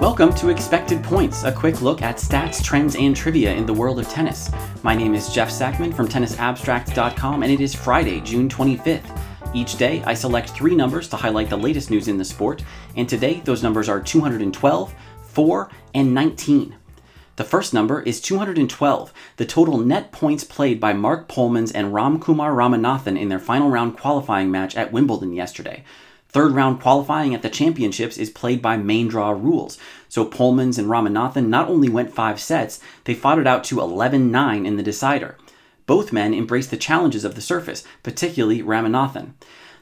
Welcome to Expected Points, a quick look at stats, trends, and trivia in the world of tennis. My name is Jeff Sackmann from TennisAbstract.com, and it is Friday, June 25th. Each day, I select three numbers to highlight the latest news in the sport, and today those numbers are 212, 4, and 19. The first number is 212, the total net points played by Marc Polmans and Ramkumar Ramanathan in their final round qualifying match at Wimbledon yesterday. Third round qualifying at the championships is played by main draw rules, so Polmans and Ramanathan not only went five sets, they fought it out to 11 9 in the decider. Both men embraced the challenges of the surface, particularly Ramanathan.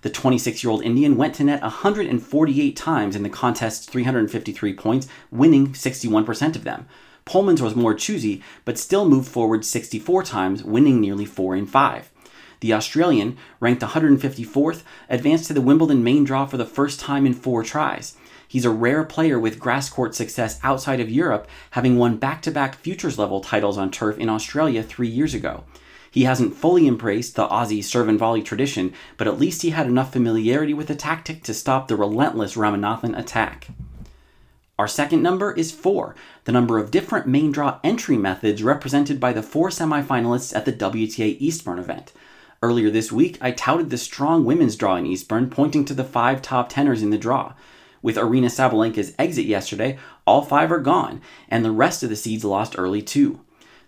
The 26 year old Indian went to net 148 times in the contest's 353 points, winning 61% of them. Polmans was more choosy, but still moved forward 64 times, winning nearly 4 in 5. The Australian, ranked 154th, advanced to the Wimbledon main draw for the first time in four tries. He's a rare player with grass court success outside of Europe, having won back to back futures level titles on turf in Australia three years ago. He hasn't fully embraced the Aussie serve and volley tradition, but at least he had enough familiarity with the tactic to stop the relentless Ramanathan attack. Our second number is 4, the number of different main draw entry methods represented by the four semifinalists at the WTA Eastbourne event. Earlier this week, I touted the strong women's draw in Eastbourne, pointing to the five top tenors in the draw. With Aryna Sabalenka's exit yesterday, all five are gone, and the rest of the seeds lost early too.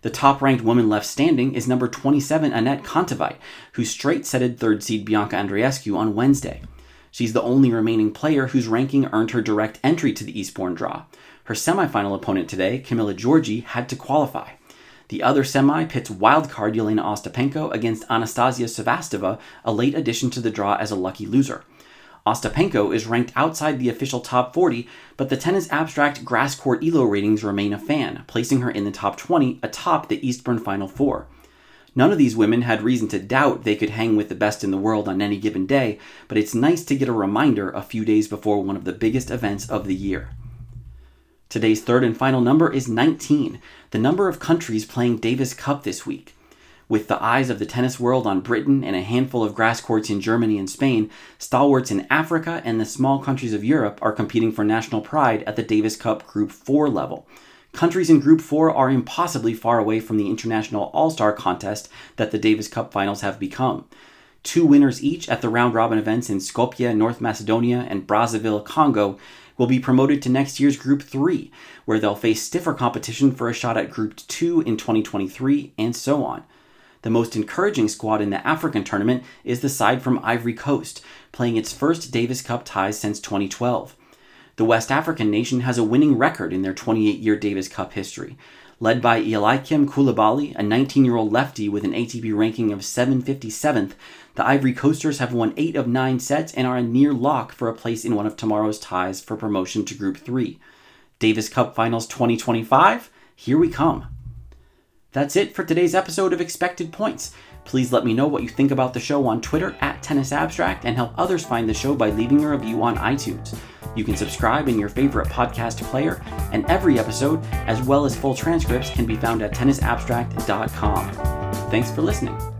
The top ranked woman left standing is number 27 Anett Kontaveit, who straight setted third seed Bianca Andreescu on Wednesday. She's the only remaining player whose ranking earned her direct entry to the Eastbourne draw. Her semifinal opponent today, Camila Giorgi, had to qualify. The other semi pits wildcard Jelena Ostapenko against Anastasia Sevastova, a late addition to the draw as a lucky loser. Ostapenko is ranked outside the official top 40, but the tennis abstract grass court ELO ratings remain a fan, placing her in the top 20 atop the Eastbourne Final Four. None of these women had reason to doubt they could hang with the best in the world on any given day, but it's nice to get a reminder a few days before one of the biggest events of the year. Today's third and final number is 19, the number of countries playing Davis Cup this week. With the eyes of the tennis world on Britain and a handful of grass courts in Germany and Spain, stalwarts in Africa and the small countries of Europe are competing for national pride at the Davis Cup Group 4 level. Countries in Group 4 are impossibly far away from the international all star contest that the Davis Cup finals have become. Two winners each at the round robin events in Skopje, North Macedonia, and Brazzaville, Congo will be promoted to next year's Group 3, where they'll face stiffer competition for a shot at Group 2 in 2023, and so on. The most encouraging squad in the African tournament is the side from Ivory Coast, playing its first Davis Cup ties since 2012. The West African nation has a winning record in their 28 year Davis Cup history. Led by Eliakim Coulibaly, a 19 year old lefty with an ATP ranking of 757th, the Ivory Coasters have won 8 of 9 sets and are a near lock for a place in one of tomorrow's ties for promotion to Group 3. Davis Cup Finals 2025, here we come. That's it for today's episode of Expected Points. Please let me know what you think about the show on Twitter at Tennis Abstract and help others find the show by leaving a review on iTunes. You can subscribe in your favorite podcast player, and every episode, as well as full transcripts, can be found at tennisabstract.com. Thanks for listening.